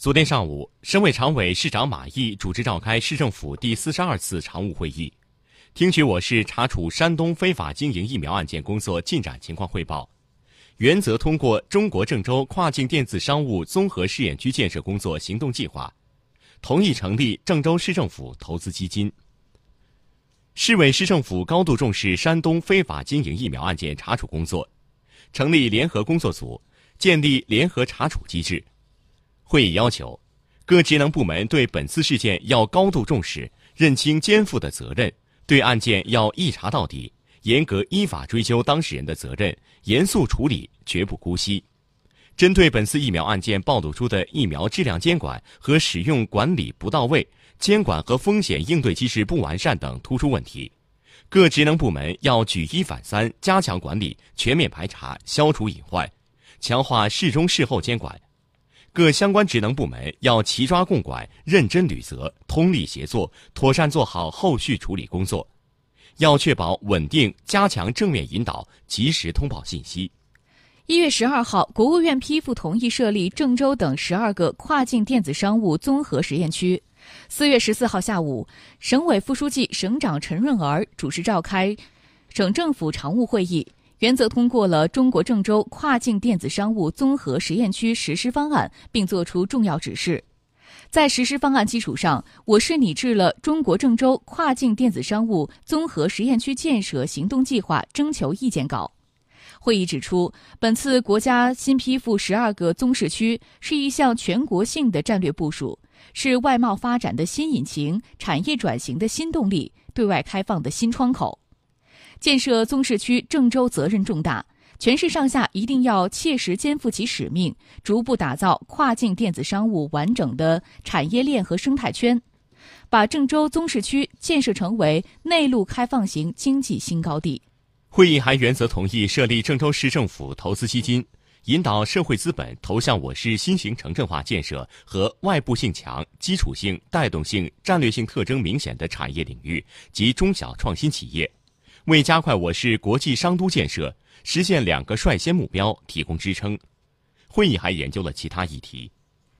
昨天上午，省委常委、市长马毅主持召开市政府第四十二次常务会议，听取我市查处山东非法经营疫苗案件工作进展情况汇报，原则通过中国郑州跨境电子商务综合试验区建设工作行动计划，同意成立郑州市政府投资基金。市委市政府高度重视山东非法经营疫苗案件查处工作，成立联合工作组，建立联合查处机制。会议要求，各职能部门对本次事件要高度重视，认清肩负的责任，对案件要一查到底，严格依法追究当事人的责任，严肃处理，绝不姑息。针对本次疫苗案件暴露出的疫苗质量监管和使用管理不到位、监管和风险应对机制不完善等突出问题，各职能部门要举一反三，加强管理，全面排查，消除隐患，强化事中事后监管。各相关职能部门要齐抓共管，认真履责，通力协作，妥善做好后续处理工作。要确保稳定，加强正面引导，及时通报信息。一月十二号，国务院批复同意设立郑州等十二个跨境电子商务综合实验区。四月十四号下午，省委副书记、省长陈润儿主持召开省政府常务会议。原则通过了中国郑州跨境电子商务综合实验区实施方案，并作出重要指示。在实施方案基础上，我市拟制了中国郑州跨境电子商务综合实验区建设行动计划征求意见稿。会议指出，本次国家新批复十二个综试区是一项全国性的战略部署，是外贸发展的新引擎、产业转型的新动力、对外开放的新窗口。建设综试区郑州责任重大，全市上下一定要切实肩负起使命，逐步打造跨境电子商务完整的产业链和生态圈，把郑州综试区建设成为内陆开放型经济新高地。会议还原则同意设立郑州市政府投资基金，引导社会资本投向我市新型城镇化建设和外部性强、基础性、带动性、战略性特征明显的产业领域及中小创新企业。为加快我市国际商都建设，实现两个率先目标提供支撑。会议还研究了其他议题。